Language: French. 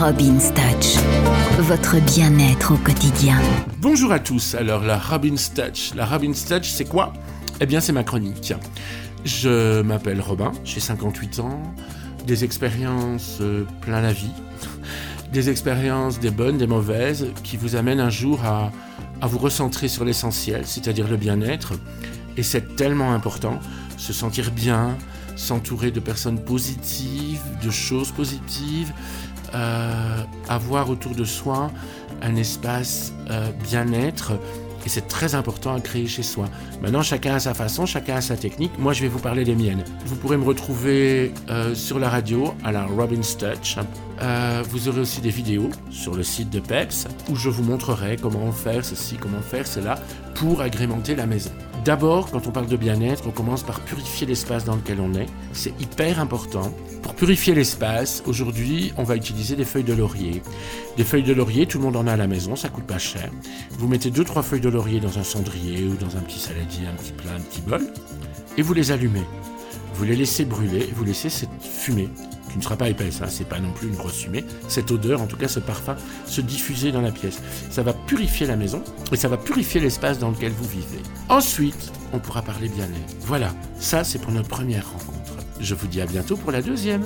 Robin's Touch, votre bien-être au quotidien. Bonjour à tous. Alors la Robin's Touch, la Robin's Touch, c'est quoi? Eh bien, c'est ma chronique. Je m'appelle Robin, j'ai 58 ans, des expériences euh, plein la vie, des expériences des bonnes, des mauvaises, qui vous amènent un jour à, à vous recentrer sur l'essentiel, c'est-à-dire le bien-être. Et c'est tellement important, se sentir bien, s'entourer de personnes positives, de choses positives, euh, avoir autour de soi un espace euh, bien-être. Et c'est très important à créer chez soi. Maintenant, chacun a sa façon, chacun a sa technique. Moi, je vais vous parler des miennes. Vous pourrez me retrouver euh, sur la radio à la Robin's Touch. vous aurez aussi des vidéos sur le site de PEPS où je vous montrerai comment faire ceci, comment faire cela pour agrémenter la maison. D'abord, quand on parle de bien-être, on commence par purifier l'espace dans lequel on est. C'est hyper important. Pour purifier l'espace, aujourd'hui, on va utiliser des feuilles de laurier. Des feuilles de laurier, tout le monde en a à la maison, ça coûte pas cher. Vous mettez deux trois feuilles de laurier dans un cendrier ou dans un petit saladier, un petit plat, un petit bol, et vous les allumez. Vous les laissez brûler, vous laissez cette fumée qui ne sera pas épaisse, hein, c'est pas non plus une grosse fumée, cette odeur, en tout cas ce parfum, se diffuser dans la pièce. Ça va purifier la maison et ça va purifier l'espace dans lequel vous vivez. Ensuite, on pourra parler bien-être. Voilà, ça c'est pour notre première rencontre. Je vous dis à bientôt pour la deuxième.